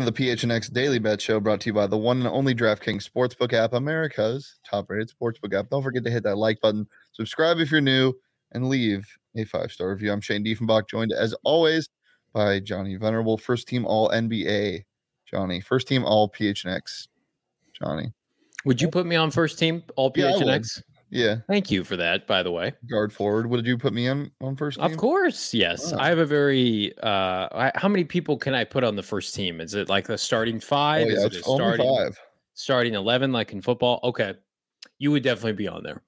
Into the PHNX Daily Bet Show brought to you by the one and only DraftKings Sportsbook app, America's top rated sportsbook app. Don't forget to hit that like button, subscribe if you're new, and leave a five star review. I'm Shane Diefenbach, joined as always by Johnny Venerable, first team All NBA. Johnny, first team All PHNX. Johnny, Would you put me on first team all Yeah, I would. PHNX? yeah, Thank you for that, by the way. guard forward. Would you put me on on first team? Of course, yes. Oh. I have a very uh I, how many people can I put on the first team? Is it like the starting Oh, five? Is yeah, it a it's only starting five. starting eleven like in football? Okay. You would definitely be on there.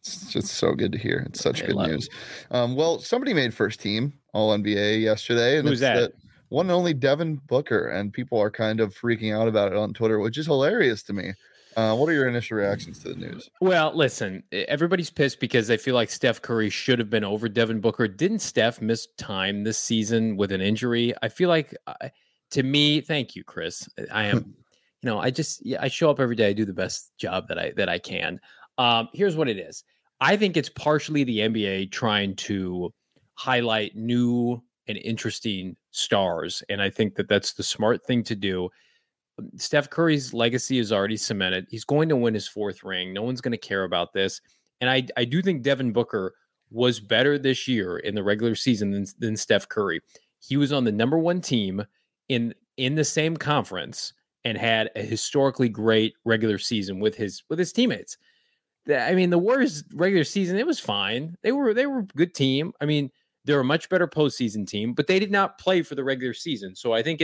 It's just so good to hear. It's such I good it. news. Um, well, somebody made first team All NBA yesterday, and Who's it's that? one and only Devin Booker, and people are kind of freaking out about it on Twitter, which is hilarious to me. Uh, what are your initial reactions to the news? Well, listen, everybody's pissed because they feel like Steph Curry should have been over Devin Booker. Didn't Steph miss time this season with an injury? I feel like, uh, to me, thank you, Chris. I am, you know, I just yeah, I show up every day. I do the best job that I that I can. Um, here's what it is. I think it's partially the NBA trying to highlight new and interesting stars, and I think that that's the smart thing to do. Steph Curry's legacy is already cemented. He's going to win his fourth ring. No one's going to care about this. And I, I do think Devin Booker was better this year in the regular season than, than Steph Curry. He was on the number one team in in the same conference and had a historically great regular season with his with his teammates. I mean, the Warriors regular season it was fine. They were they were a good team. I mean, they're a much better postseason team, but they did not play for the regular season. So I think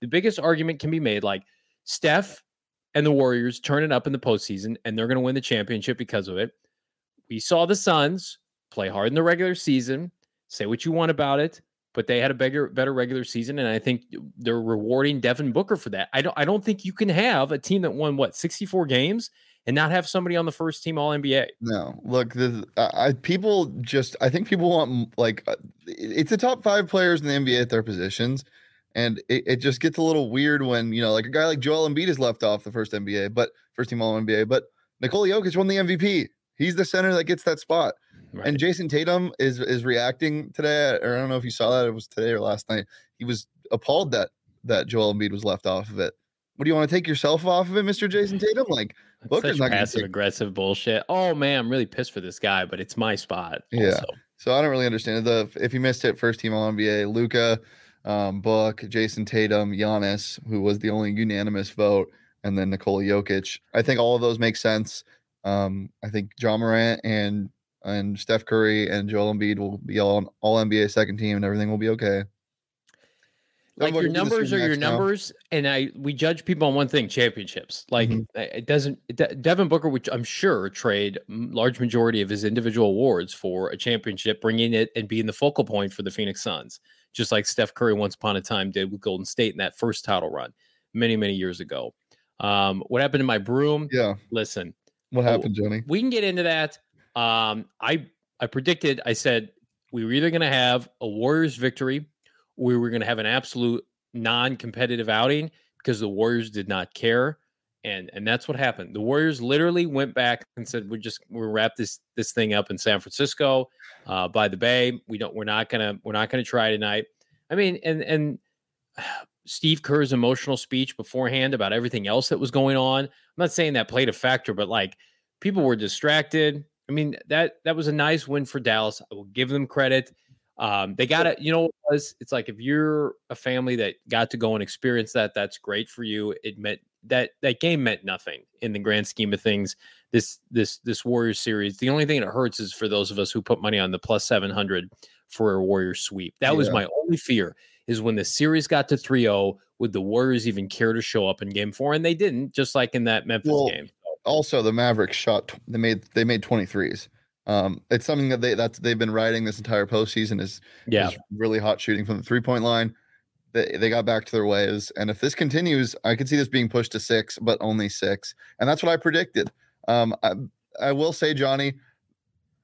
the biggest argument can be made like Steph and the Warriors turn it up in the postseason, and they're going to win the championship because of it. We saw the Suns play hard in the regular season. Say what you want about it, but they had a bigger, better regular season, and I think they're rewarding Devin Booker for that. I don't, I don't think you can have a team that won what sixty four games and not have somebody on the first team All NBA. No, look, the I, people just I think people want like uh, it's the top five players in the NBA at their positions, and it, it just gets a little weird when you know like a guy like Joel Embiid is left off the first NBA, but first team All NBA, but Nikola Jokic won the MVP. He's the center that gets that spot, Right. and Jayson Tatum is is reacting today, or I don't know if you saw that it was today or last night. He was appalled that that Joel Embiid was left off of it. What do you want to take yourself off of it, Mister Jayson Tatum? Like That's Booker's not passive take- aggressive bullshit. Oh man, I'm really pissed for this guy, but it's my spot. Yeah. also. So I don't really understand. The if you missed it, first team All NBA, Luka, um, Book, Jayson Tatum, Giannis, who was the only unanimous vote, and then Nikola Jokic. I think all of those make sense. Um, I think Ja Morant and and Steph Curry and Joel Embiid will be all all NBA second team, and everything will be okay. like your Booker, do this numbers are your now. numbers and i we judge people on one thing championships like Mhm. uh, it doesn't De- devin booker which i'm sure trade large majority of his individual awards for a championship bringing it and being the focal point for the phoenix suns just like steph curry once upon a time did with golden state in that first title run many many years ago um what happened to my broom Yeah. listen What happened, Johnny? we can get into that. Um, I I predicted. I said we were either going to have a Warriors victory, or we were going to have an absolute non-competitive outing because the Warriors did not care, and and that's what happened. The Warriors literally went back and said, "We're just we're wrap this this thing up in San Francisco, uh, by the Bay. We don't. We're not gonna. We're not gonna try tonight." I mean, and and. Steve Kerr's emotional speech beforehand about everything else that was going on. I'm not saying that played a factor, but like people were distracted. I mean that that was a nice win for Dallas. I will give them credit. Um, they got it. You know, it's like if you're a family that got to go and experience that, that's great for you. It meant that that game meant nothing in the grand scheme of things. This this this Warriors series. The only thing that hurts is for those of us who put money on the plus seven hundred for a Warriors sweep. That was my only fear is when the series got to 3-0, would the Warriors even care to show up in game four? And they didn't, just like in that Memphis Well, game. Also, the Mavericks shot. They made they made 23s. Um, it's something that they that's they've been riding this entire postseason is Yeah. is really hot shooting from the three point line. They, they got back to their ways. And if this continues, I could see this being pushed to six, but only six. And that's what I predicted. Um, I, I will say, Johnny,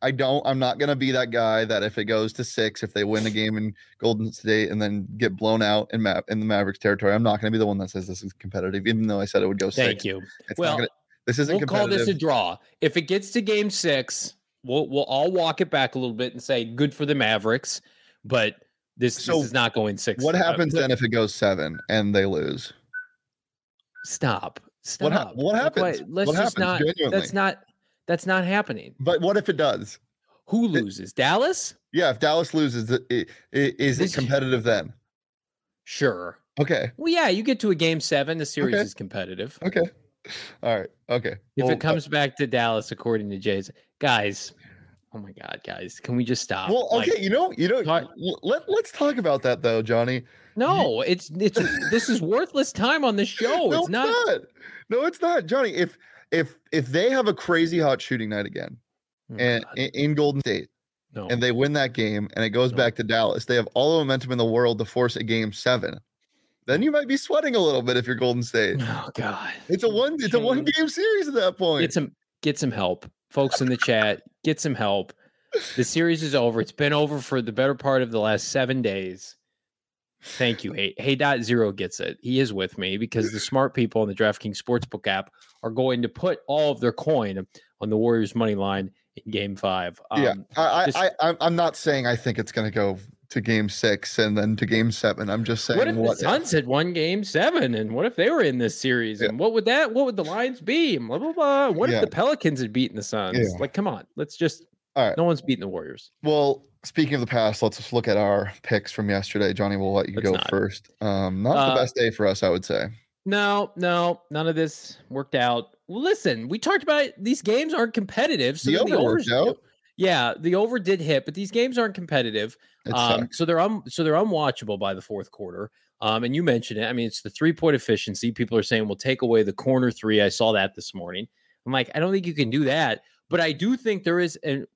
I don't, I'm not going to be that guy that if it goes to six, if they win a game in Golden State and then get blown out in, Ma- in the Mavericks territory, I'm not going to be the one that says this is competitive, even though I said it would go six. Thank you. It's Well, gonna, this isn't We'll call this a draw. If it gets to game six, we'll we'll all walk it back a little bit and say good for the Mavericks, but this, So, this is not going six. what uh, happens then if it goes seven and they lose? Stop. Stop. What hap- what happens? Let's What just happens? not. Genuinely. That's not. That's not happening. But what if it does? Who loses? Dallas? Yeah, if Dallas loses, i- i- i- is it competitive then? Sure. Okay. Well, yeah, you get to a game seven, the series Okay. is competitive. Okay. All right. Okay. If Well, it comes back to Dallas, according to Jay's guys, oh my God, guys, can we just stop? Well, Like, okay, you know, you know, talk- let let's talk about that though, Johnny. no, it's it's this is worthless time on the show. no, it's not. No, it's not, Johnny. If if if they have a crazy hot shooting night again Oh and in, in Golden State no. and they win that game and it goes No. back to Dallas, they have all the momentum in the world to force a game seven. Then you might be sweating a little bit if you're Golden State. oh God, It's a one. It's a one game series at that point. Get some get some help, folks in the chat. Get some help. The series is over. It's been over for the better part of the last seven days. Thank you. Hey, hey, dot zero gets it. He is with me because the smart people in the DraftKings Sportsbook app are going to put all of their coin on the Warriors money line in Game Five. yeah, Um, I, just- I, I, I'm- I'm not saying I think it's going to go to game six and then to game seven. I'm just saying what if what the Suns had won Game Seven, and what if they were in this series, Yeah. and what would that? What would the lines be? And blah blah blah. What Yeah. if the Pelicans had beaten the Suns? Yeah. Like, come on, let's just. All right. No one's beating the Warriors. Well, speaking of the past, let's just look at our picks from yesterday. Johnny, we'll let you Let's go not. first. Um, not Uh, the best day for us, I would say. No, no, none of this worked out. Well, listen, we talked about it. These games aren't competitive. So The over worked out. Yeah, the over did hit, but these games aren't competitive. Um, so they're un- so they're unwatchable by the fourth quarter. Um, and you mentioned it. I mean, it's the three point efficiency. People are saying we'll take away the corner three. I saw that this morning. I'm like, I don't think you can do that. But I do think there is, and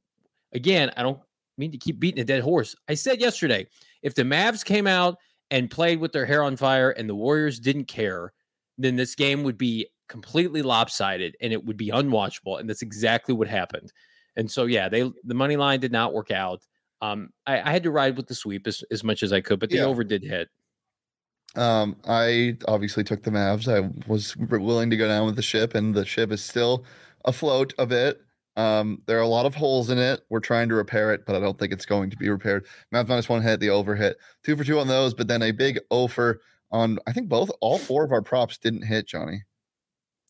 again, I don't mean to keep beating a dead horse. I said yesterday, if the Mavs came out and played with their hair on fire and the Warriors didn't care, then this game would be completely lopsided and it would be unwatchable. And that's exactly what happened. And so, yeah, they the money line did not work out. Um, I, I had to ride with the sweep as, as much as I could, but the Yeah. over did hit. Um, I obviously took the Mavs. I was willing to go down with the ship, and the ship is still afloat a bit. Um, there are a lot of holes in it. We're trying to repair it, but I don't think it's going to be repaired. Mavs minus one hit, the over hit, two for two on those, but then a big over on. I think both, all four of our props didn't hit, Johnny.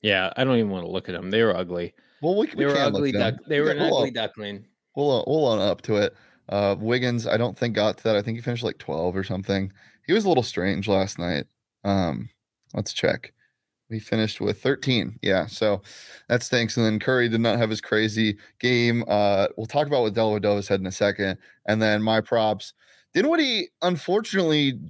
Yeah, I don't even want to look at them. They were ugly. Well, we, They we were can ugly. Duck, they were Yeah, an we'll ugly duckling. We'll own- we'll own up to it. Uh, Wiggins, I don't think got to that. I think he finished like twelve or something. He was a little strange last night. Um, let's check. We finished with 13. Yeah, so that stinks. And then Curry did not have his crazy game. Uh, we'll talk about what Dellavedova said in a second. And then my props. Did what he unfortunately,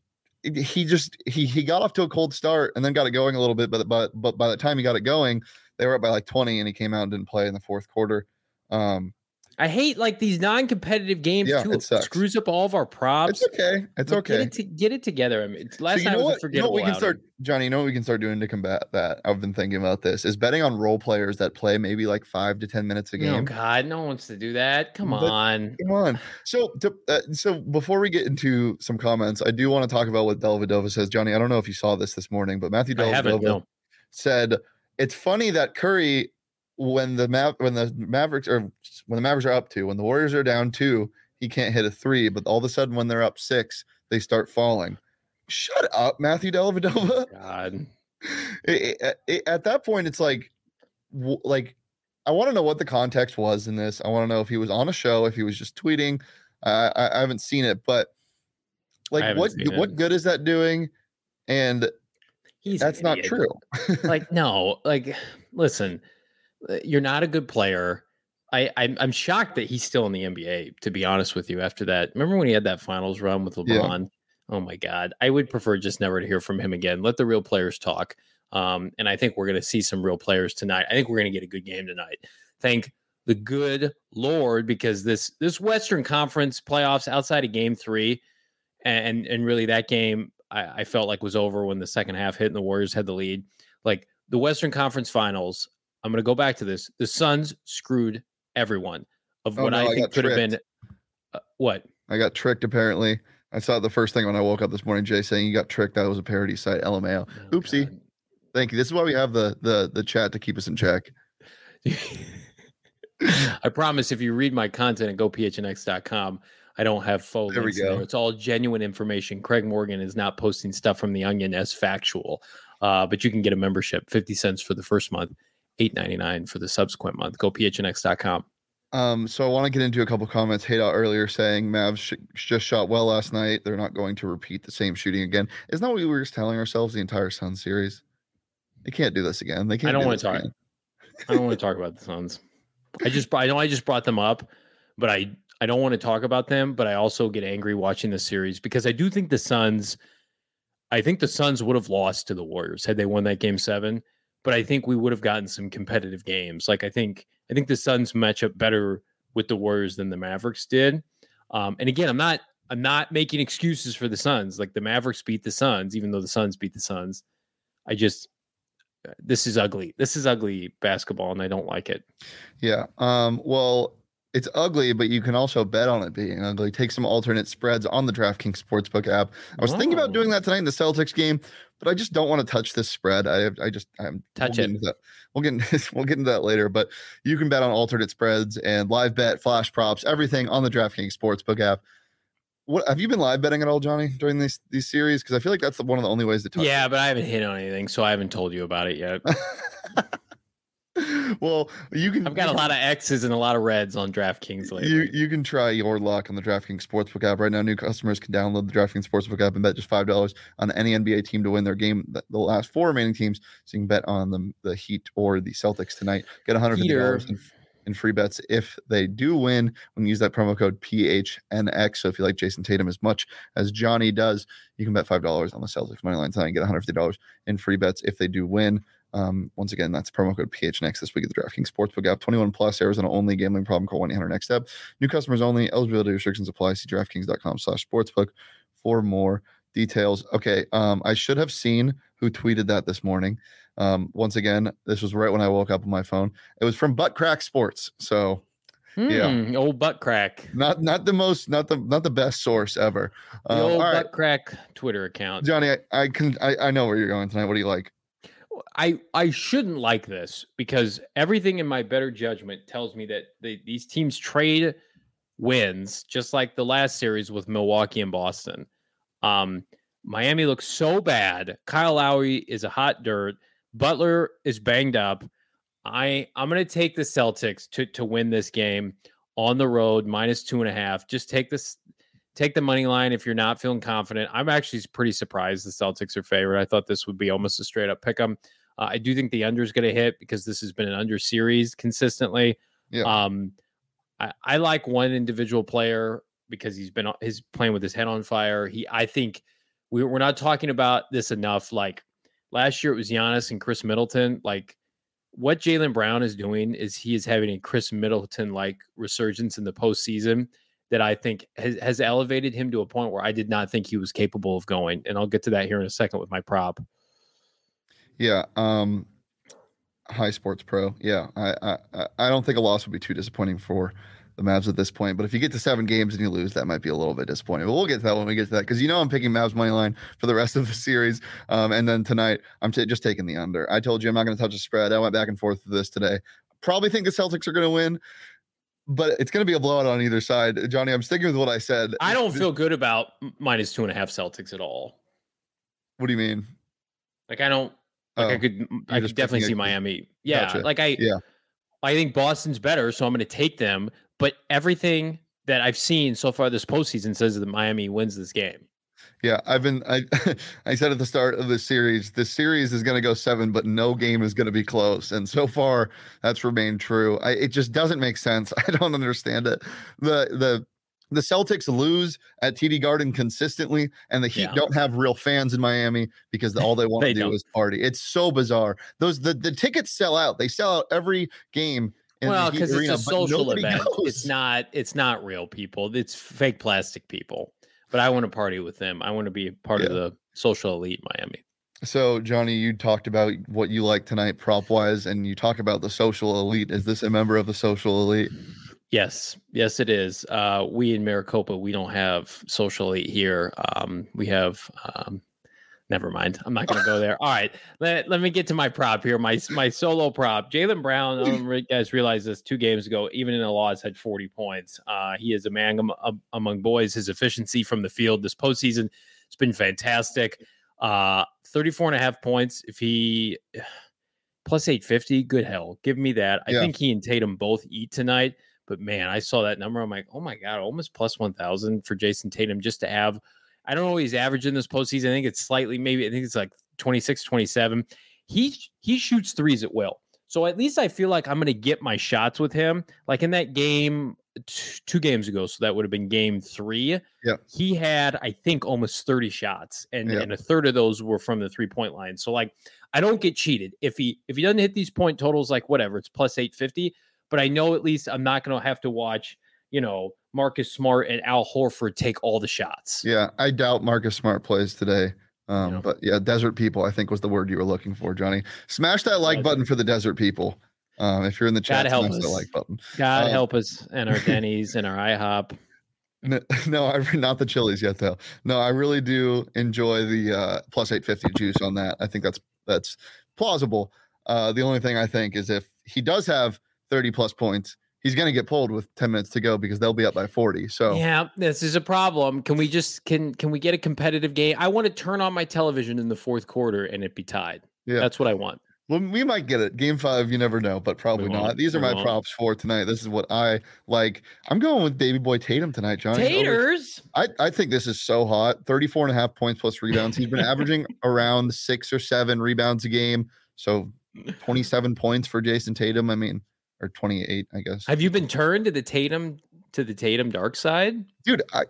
he just he he got off to a cold start and then got it going a little bit. But but but by the time he got it going, they were up by like 20, and he came out and didn't play in the fourth quarter. Um, I hate like these non-competitive games Yeah, too. it sucks. screws up all of our props. it's okay. It's Like, okay. Get it, to, get it together. I mean, last so night was what? You know we can start. Johnny. You know what we can start doing to combat that? I've been thinking about this. Is betting on role players that play maybe like five to ten minutes a game. Oh. God, no one wants to do that. Come But- on. Come on. So, to, uh, so before we get into some comments, I do want to talk about what Dellavedova says. Johnny, I don't know if you saw this this morning, but Matthew I No. said it's funny that Curry, when the Mav- when the Mavericks or when the Mavericks are up two, when the Warriors are down two, he can't hit a three, but all of a sudden when they're up six, they start falling. Shut up, Matthew Dellavedova. God. it, it- it- at that point it's like w- like I want to know what the context was in this. I want to know if he was on a show, if he was just tweeting. Uh, I, I haven't seen it, but like, what what good is that doing? And He's that's not true. like, no, like, listen, uh, you're not a good player. I, I'm, I'm shocked that he's still in the NBA. To be honest with you, after that, remember when he had that finals run with LeBron? Yeah. Oh my God, I would prefer just never to hear from him again. Let the real players talk. Um, and I think we're going to see some real players tonight. I think we're going to get a good game tonight. Thank the good Lord because this this Western Conference playoffs outside of Game Three, and and really that game I, I felt like was over when the second half hit and the Warriors had the lead. Like the Western Conference Finals, I'm going to go back to this. The Suns screwed everyone of oh, what no, I think I could have been. Uh, what I got tricked apparently. I saw the first thing when I woke up this morning. Jay saying you got tricked. That was a parody site. LMAO. Oh, Oopsie. God. Thank you. This is why we have the the the chat to keep us in check. I promise if you read my content at gophnx.com, I don't have faux there links there. It's all genuine information. Craig Morgan is not posting stuff from the Onion as factual. Uh, but you can get a membership, 50 cents for the first month, 8.99 for the subsequent month. Go phnx.com. Um, so I want to get into a couple comments. Out earlier saying Mavs sh- just shot well last night. They're not going to repeat the same shooting again. Isn't that what we were just telling ourselves the entire Sun series? They can't do this again. They can't. I don't do want to talk. Again. I don't want to talk about the Suns. I just I know I just brought them up, but I I don't want to talk about them. But I also get angry watching the series because I do think the Suns. I think the Suns would have lost to the Warriors had they won that game seven. But I think we would have gotten some competitive games. Like I think I think the Suns match up better with the Warriors than the Mavericks did. Um, and again, I'm not I'm not making excuses for the Suns. Like the Mavericks beat the Suns, even though the Suns beat the Suns. I just this is ugly. This is ugly basketball, and I don't like it. Yeah. Um. Well, it's ugly, but you can also bet on it being ugly. Take some alternate spreads on the DraftKings Sportsbook app. I was thinking about doing that tonight in the Celtics game, but I just don't want to touch this spread. I I just I'm touch we'll it. We'll get we'll get into that later. But you can bet on alternate spreads and live bet, flash props, everything on the DraftKings Sportsbook app what have you been live betting at all, Johnny, during these these series? Because I feel like that's one of the only ways to touch. Yeah, it. but I haven't hit on anything, so I haven't told you about it yet. well, you can. I've got a lot of X's and a lot of reds on DraftKings lately. You you can try your luck on the DraftKings Sportsbook app right now. New customers can download the DraftKings Sportsbook app and bet just five dollars on any NBA team to win their game. The last four remaining teams, so you can bet on the the Heat or the Celtics tonight. Get one hundred fifty dollars in free bets if they do win when you use that promo code PHNX. So if you like Jayson Tatum as much as Johnny does, you can bet $5 on the Celtics money line tonight and get $150 in free bets if they do win. Um, once again, that's promo code PHNX this week at the DraftKings Sportsbook app. 21 plus, Arizona only. Gambling problem, call 1-800-NEXT STEP. New customers only. Eligibility restrictions apply. See DraftKings.com slash sportsbook for more details. Okay, um, I should have seen who tweeted that this morning. Um, once again, this was right when I woke up on my phone. It was from Butt Crack Sports. So yeah, hmm, old butt crack. Not not the most not the not the best source ever. The um, old butt right. crack Twitter account. Johnny, I, I can I, I know where you're going tonight. What do you like? I I shouldn't like this because everything in my better judgment tells me that the, these teams trade wins just like the last series with Milwaukee and Boston. Um, Miami looks so bad. Kyle Lowry is a hot dirt. Butler is banged up. I I'm gonna take the Celtics to to win this game on the road minus two and a half. Just take this take the money line if you're not feeling confident. I'm actually pretty surprised the Celtics are favored. I thought this would be almost a straight up pick 'em. Uh, I do think the under is going to hit because this has been an under series consistently. Yeah. Um, I, I like one individual player because he's been he's playing with his head on fire. He I think we, we're not talking about this enough. Like Last year it was Giannis and Khris Middleton. Like what Jaylen Brown is doing is he is having a Khris Middleton like resurgence in the postseason that I think has, has elevated him to a point where I did not think he was capable of going. And I'll get to that here in a second with my prop. Yeah. Um, high sports pro. Yeah. I, I, I don't think a loss would be too disappointing for the Mavs at this point. But if you get to seven games and you lose, that might be a little bit disappointing. But we'll get to that when we get to that because you know I'm picking Mavs money line for the rest of the series. Um, and then tonight I'm t- just taking the under. I told you I'm not going to touch the spread. I went back and forth with this today. Probably think the Celtics are going to win. But it's going to be a blowout on either side. Johnny, I'm sticking with what I said. I don't feel good about minus two and a half Celtics at all. What do you mean? Like I don't like oh, I could I could definitely see Miami. Yeah. Gotcha. Like I yeah I think Boston's better, so I'm going to take them. But everything that I've seen so far this postseason says that Miami wins this game. Yeah, I've been I I said at the start of the series, the series is going to go 7 but no game is going to be close and so far that's remained true. I, it just doesn't make sense. I don't understand it. The the the Celtics lose at TD Garden consistently, and the Heat yeah. don't have real fans in Miami because all they want to do don't. is party. It's so bizarre. Those the, the tickets sell out. They sell out every game. well, because it's a social event. Goes. It's not. It's not real people. It's fake plastic people. But I want to party with them. I want to be part yeah. of the social elite Miami. So, Johnny, you talked about what you like tonight, prop wise, and you talk about the social elite. Is this a member of the social elite? Yes, yes, it is. Uh, we in Maricopa, we don't have social elite here. Um, we have. Um, never mind. I'm not going to go there. All right, let, let me get to my prop here. My my solo prop. Jaylen Brown. I don't know you guys realize this. Two games ago, even in a loss, had 40 points. Uh, he is a man am, among boys. His efficiency from the field this postseason has been fantastic. Uh, 34 and a half points. If he plus 850, good hell, give me that. I yeah. think he and Tatum both eat tonight. But man, I saw that number. I'm like, oh my God, almost plus 1,000 for Jayson Tatum just to have. I don't know what he's averaging this postseason. I think it's slightly, maybe, I think it's like 26, 27. He, he shoots threes at will. So at least I feel like I'm going to get my shots with him. Like in that game t- two games ago, so that would have been game three. Yeah, he had I think almost 30 shots, and and a third of those were from the three point line. So like I don't get cheated if he if he doesn't hit these point totals, like whatever, it's plus 850 but I know at least I'm not going to have to watch, you know, Marcus Smart and Al Horford take all the shots. Yeah, I doubt Marcus Smart plays today. Um, But yeah, desert people, I think was the word you were looking for, Johnny. Smash that like button for the desert people. Um, if you're in the chat, God smash that like button. God um, help us and our Denny's and our IHOP. No, no, I not the chilies yet though. No, I really do enjoy the uh, plus 850 juice on that. I think that's that's plausible. Uh, the only thing I think is if he does have 30 plus points, he's going to get pulled with 10 minutes to go because they'll be up by 40. So yeah, this is a problem. Can we just can can we get a competitive game? I want to turn on my television in the fourth quarter and it be tied. Yeah, that's what I want. Well, we might get it. Game five, you never know, but probably not. These are my props for tonight. This is what I like. I'm going with baby boy Tatum tonight, Johnny. Taters. I, I think this is so hot. 34 and a half points plus rebounds. He's been averaging around six or seven rebounds a game. So 27 points for Jayson Tatum. I mean, or 28, I guess. Have you been turned to the Tatum to the Tatum dark side? Dude, I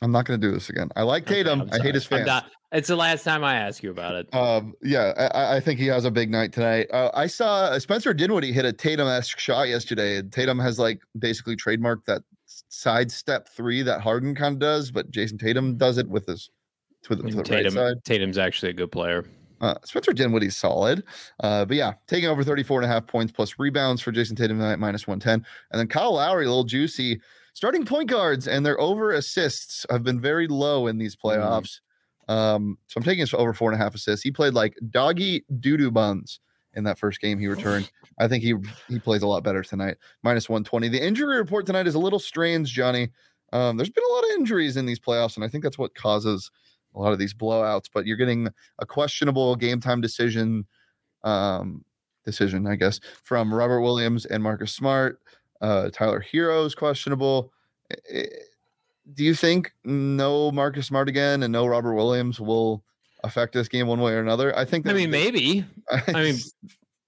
I'm not to do this again. I like Tatum. Okay, I hate his fans. Not, it's the last time I ask you about it. Um, yeah, I, I think he has a big night tonight. Uh, I saw uh, Spencer Dinwiddie hit a Tatum-esque shot yesterday. And Tatum has like basically trademarked that sidestep three that Harden kind of does, but Jayson Tatum does it with his with, with the Tatum, right side. Tatum's actually a good player. Uh, Spencer Dinwiddie's solid. Uh, but yeah, taking over 34 and a half points plus rebounds for Jayson Tatum tonight, minus 110. And then Kyle Lowry, a little juicy. Starting point guards and their over assists have been very low in these mm-hmm. playoffs. Mm. Um, so I'm taking his over four and a half assists. He played like doggy doo doo buns in that first game he returned. I think he he plays a lot better tonight. Minus 120. The injury report tonight is a little strange, Johnny. Um, there's been a lot of injuries in these playoffs, and I think that's what causes a lot of these blowouts, but you're getting a questionable game time decision um, decision, I guess, from Robert Williams and Marcus Smart. Uh, Tyler Herro's questionable. Do you think no Marcus Smart again and no Robert Williams will affect this game one way or another? I think. I mean, maybe. I mean,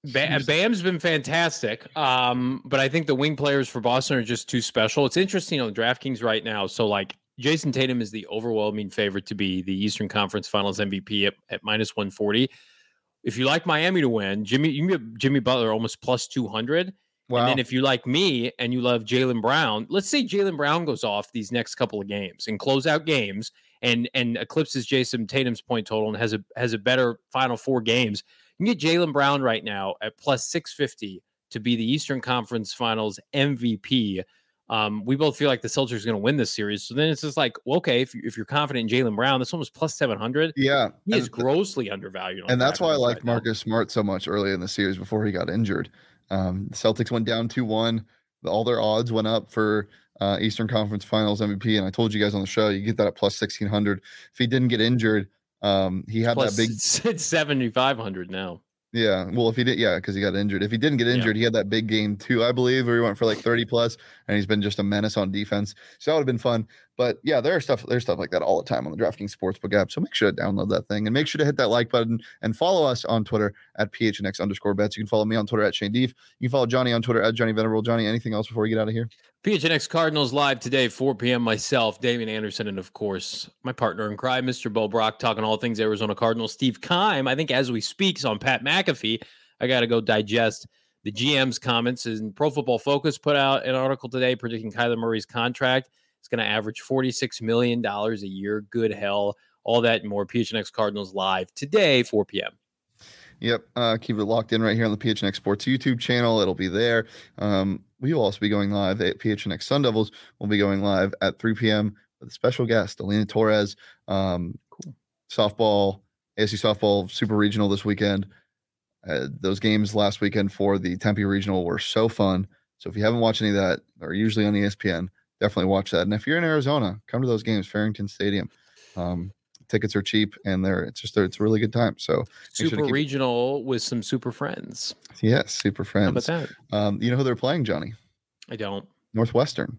Bam's been fantastic, um, but I think the wing players for Boston are just too special. It's interesting on DraftKings right now. So, like, Jayson Tatum is the overwhelming favorite to be the Eastern Conference Finals MVP at, at minus 140. If you like Miami to win, Jimmy, you can get Jimmy Butler almost plus 200. Wow. And then if you like me and you love Jaylen Brown, let's say Jaylen Brown goes off these next couple of games and close out games and and eclipses Jayson Tatum's point total and has a has a better final four games. You can get Jaylen Brown right now at plus 650 to be the Eastern Conference Finals MVP. Um, we both feel like the Celtics are going to win this series. So then it's just like, well, okay, if, you, if you're confident in Jaylen Brown, this one was plus 700. Yeah. He is grossly undervalued. And that's why I like right Marcus now. Smart so much early in the series before he got injured. Um, the Celtics went down 2 1. All their odds went up for uh, Eastern Conference Finals MVP. And I told you guys on the show, you get that at plus 1600. If he didn't get injured, um, he had plus, that big. It's 7,500 now. Yeah. Well, if he did, yeah, because he got injured. If he didn't get injured, yeah. he had that big game too, I believe, where he went for like 30 plus, and he's been just a menace on defense. So that would have been fun. But yeah, there's stuff, there's stuff like that all the time on the DraftKings Sportsbook app. So make sure to download that thing and make sure to hit that like button and follow us on Twitter at PHNX underscore bets. You can follow me on Twitter at Shane Deef. You can follow Johnny on Twitter at Johnny Venerable. Johnny, anything else before we get out of here? PHNX Cardinals live today, 4 p.m. Myself, Damian Anderson, and of course, my partner in crime, Mr. Bo Brack, talking all things Arizona Cardinals. Steve Keim, I think as we speak, is on Pat McAfee. I got to go digest the GM's comments. And Pro Football Focus put out an article today predicting Kyler Murray's contract It's going to average $46 million a year. Good hell. All that and more. PHNX Cardinals live today, 4 p.m. Yep. Uh, keep it locked in right here on the PHNX Sports YouTube channel. It'll be there. Um, we will also be going live at PHNX Sun Devils. We'll be going live at 3 p.m. with a special guest, Alina Torres. Um, cool. Softball, ASU softball super regional this weekend. Uh, those games last weekend for the Tempe regional were so fun. So if you haven't watched any of that, they're usually on ESPN. Definitely watch that. And if you're in Arizona, come to those games, Farrington Stadium. Um, tickets are cheap and they're it's just it's a really good time. So super sure regional with some super friends. Yes, super friends. How about that? Um, you know who they're playing, Johnny? I don't. Northwestern.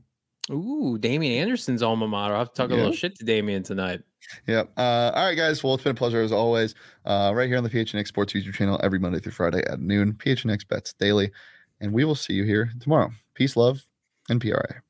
Ooh, Damian Anderson's alma mater. I'll have to talk yeah. a little shit to Damian tonight. Yep. Uh, all right, guys. Well, it's been a pleasure as always. Uh, right here on the PHNX Sports YouTube channel every Monday through Friday at noon. PHNX Bets Daily. And we will see you here tomorrow. Peace, love, and PRA.